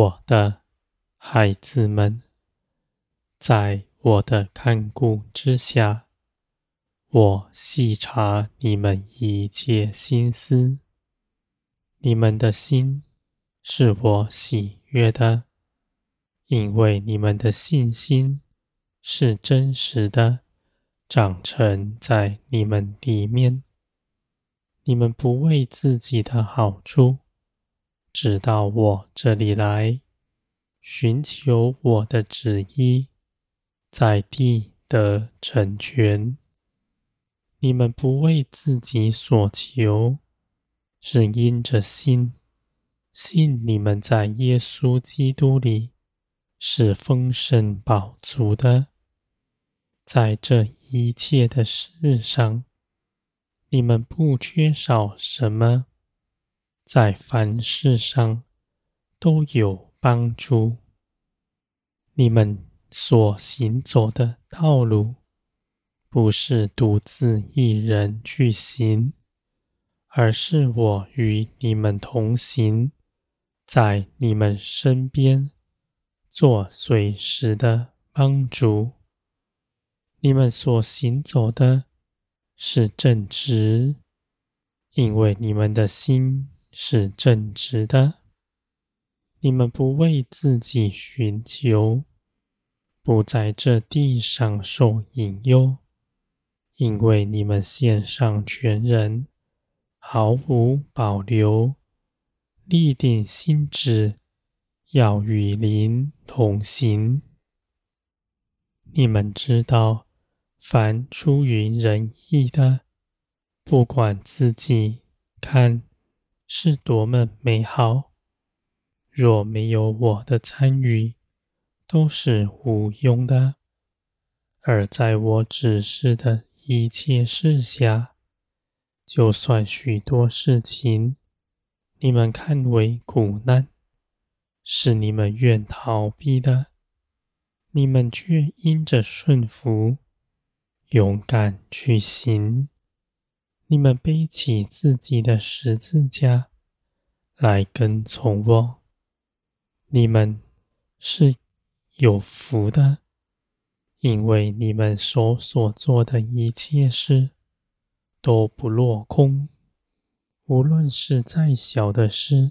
我的孩子们，在我的看顾之下，我细察你们一切心思。你们的心是我喜悦的，因为你们的信心是真实的，长成在你们里面。你们不为自己的好处，直到我这里来，寻求我的旨意，在地得成全。你们不为自己所求，是因着信，信你们在耶稣基督里是丰盛饱足的，在这一切的事上。你们不缺少什么，在凡事上都有帮助。你们所行走的道路，不是独自一人去行，而是我与你们同行，在你们身边做随时的帮助。你们所行走的。是正直，因为你们的心是正直的。你们不为自己寻求，不在这地上受引诱，因为你们献上全人，毫无保留，立定心志，要与灵同行。你们知道。凡出于仁义的，不管自己看是多么美好，若没有我的参与，都是无用的。而在我指示的一切事下，就算许多事情，你们看为苦难，是你们愿逃避的，你们却因着顺服。勇敢去行，你们背起自己的十字架来跟从我。你们是有福的，因为你们所所做的一切事都不落空。无论是再小的事，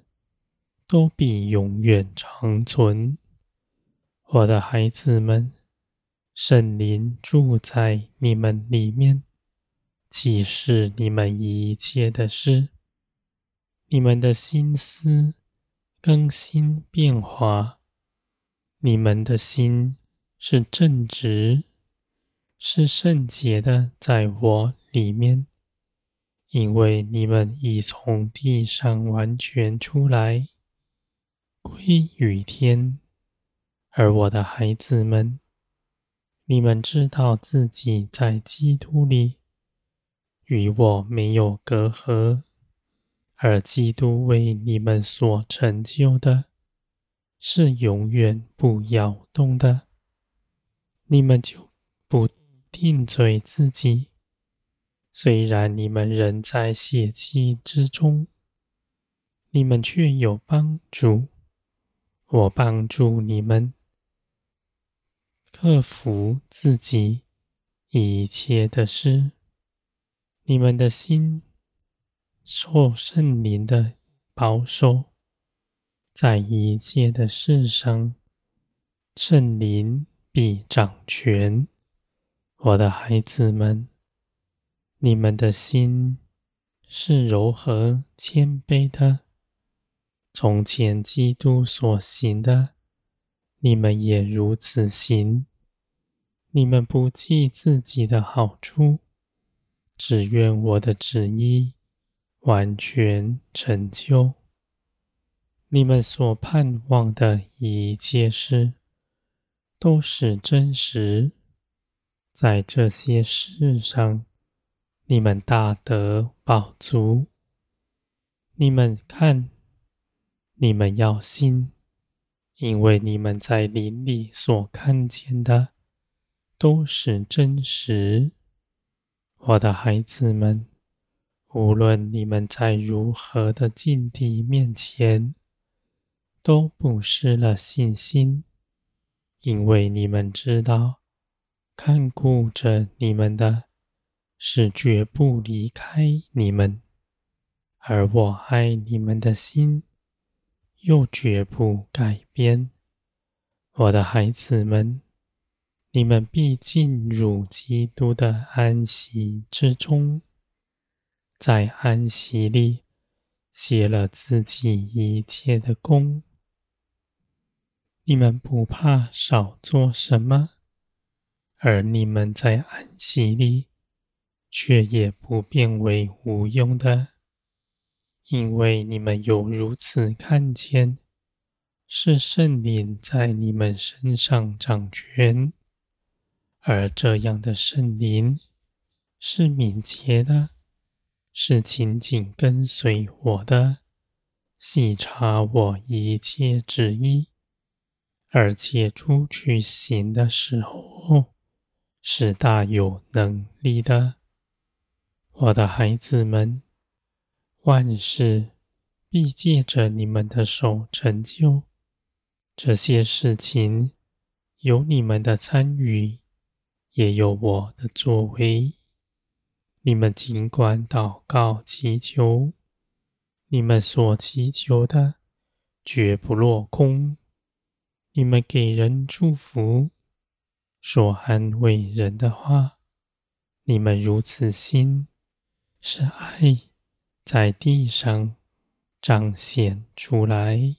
都必永远长存。我的孩子们。圣灵住在你们里面，启示你们一切的事。你们的心思更新变化，你们的心是正直，是圣洁的，在我里面，因为你们已从地上完全出来，归于天。而我的孩子们。你们知道自己在基督里与我没有隔阂，而基督为你们所成就的，是永远不摇动的。你们就不定罪自己，虽然你们仍在血气之中，你们却有帮助。我帮助你们。克服自己一切的事，你们的心受圣灵的保守，在一切的事上，圣灵必掌权。我的孩子们，你们的心是柔和谦卑的，从前基督所行的。你们也如此行。你们不计自己的好处，只愿我的旨意完全成就。你们所盼望的一切事，都是真实。在这些事上，你们大得饱足。你们看，你们要信。因为你们在灵里所看见的都是真实，我的孩子们，无论你们在如何的境地面前，都不失了信心，因为你们知道，看顾着你们的，是绝不离开你们，而我爱你们的心，又绝不改变。我的孩子们，你们必进入基督的安息之中，在安息里歇了自己一切的工。你们不怕少做什么，而你们在安息里。却也不变为无用的，因为你们有如此看见，是圣灵在你们身上掌权，而这样的圣灵是敏捷的，是紧紧跟随我的，细察我一切旨意，而且出去行的时候，是大有能力的。我的孩子们，万事必借着你们的手成就。这些事情有你们的参与，也有我的作为。你们尽管祷告祈求，你们所祈求的绝不落空。你们给人祝福，说安慰人的话，你们如此心。是爱在地上彰显出来。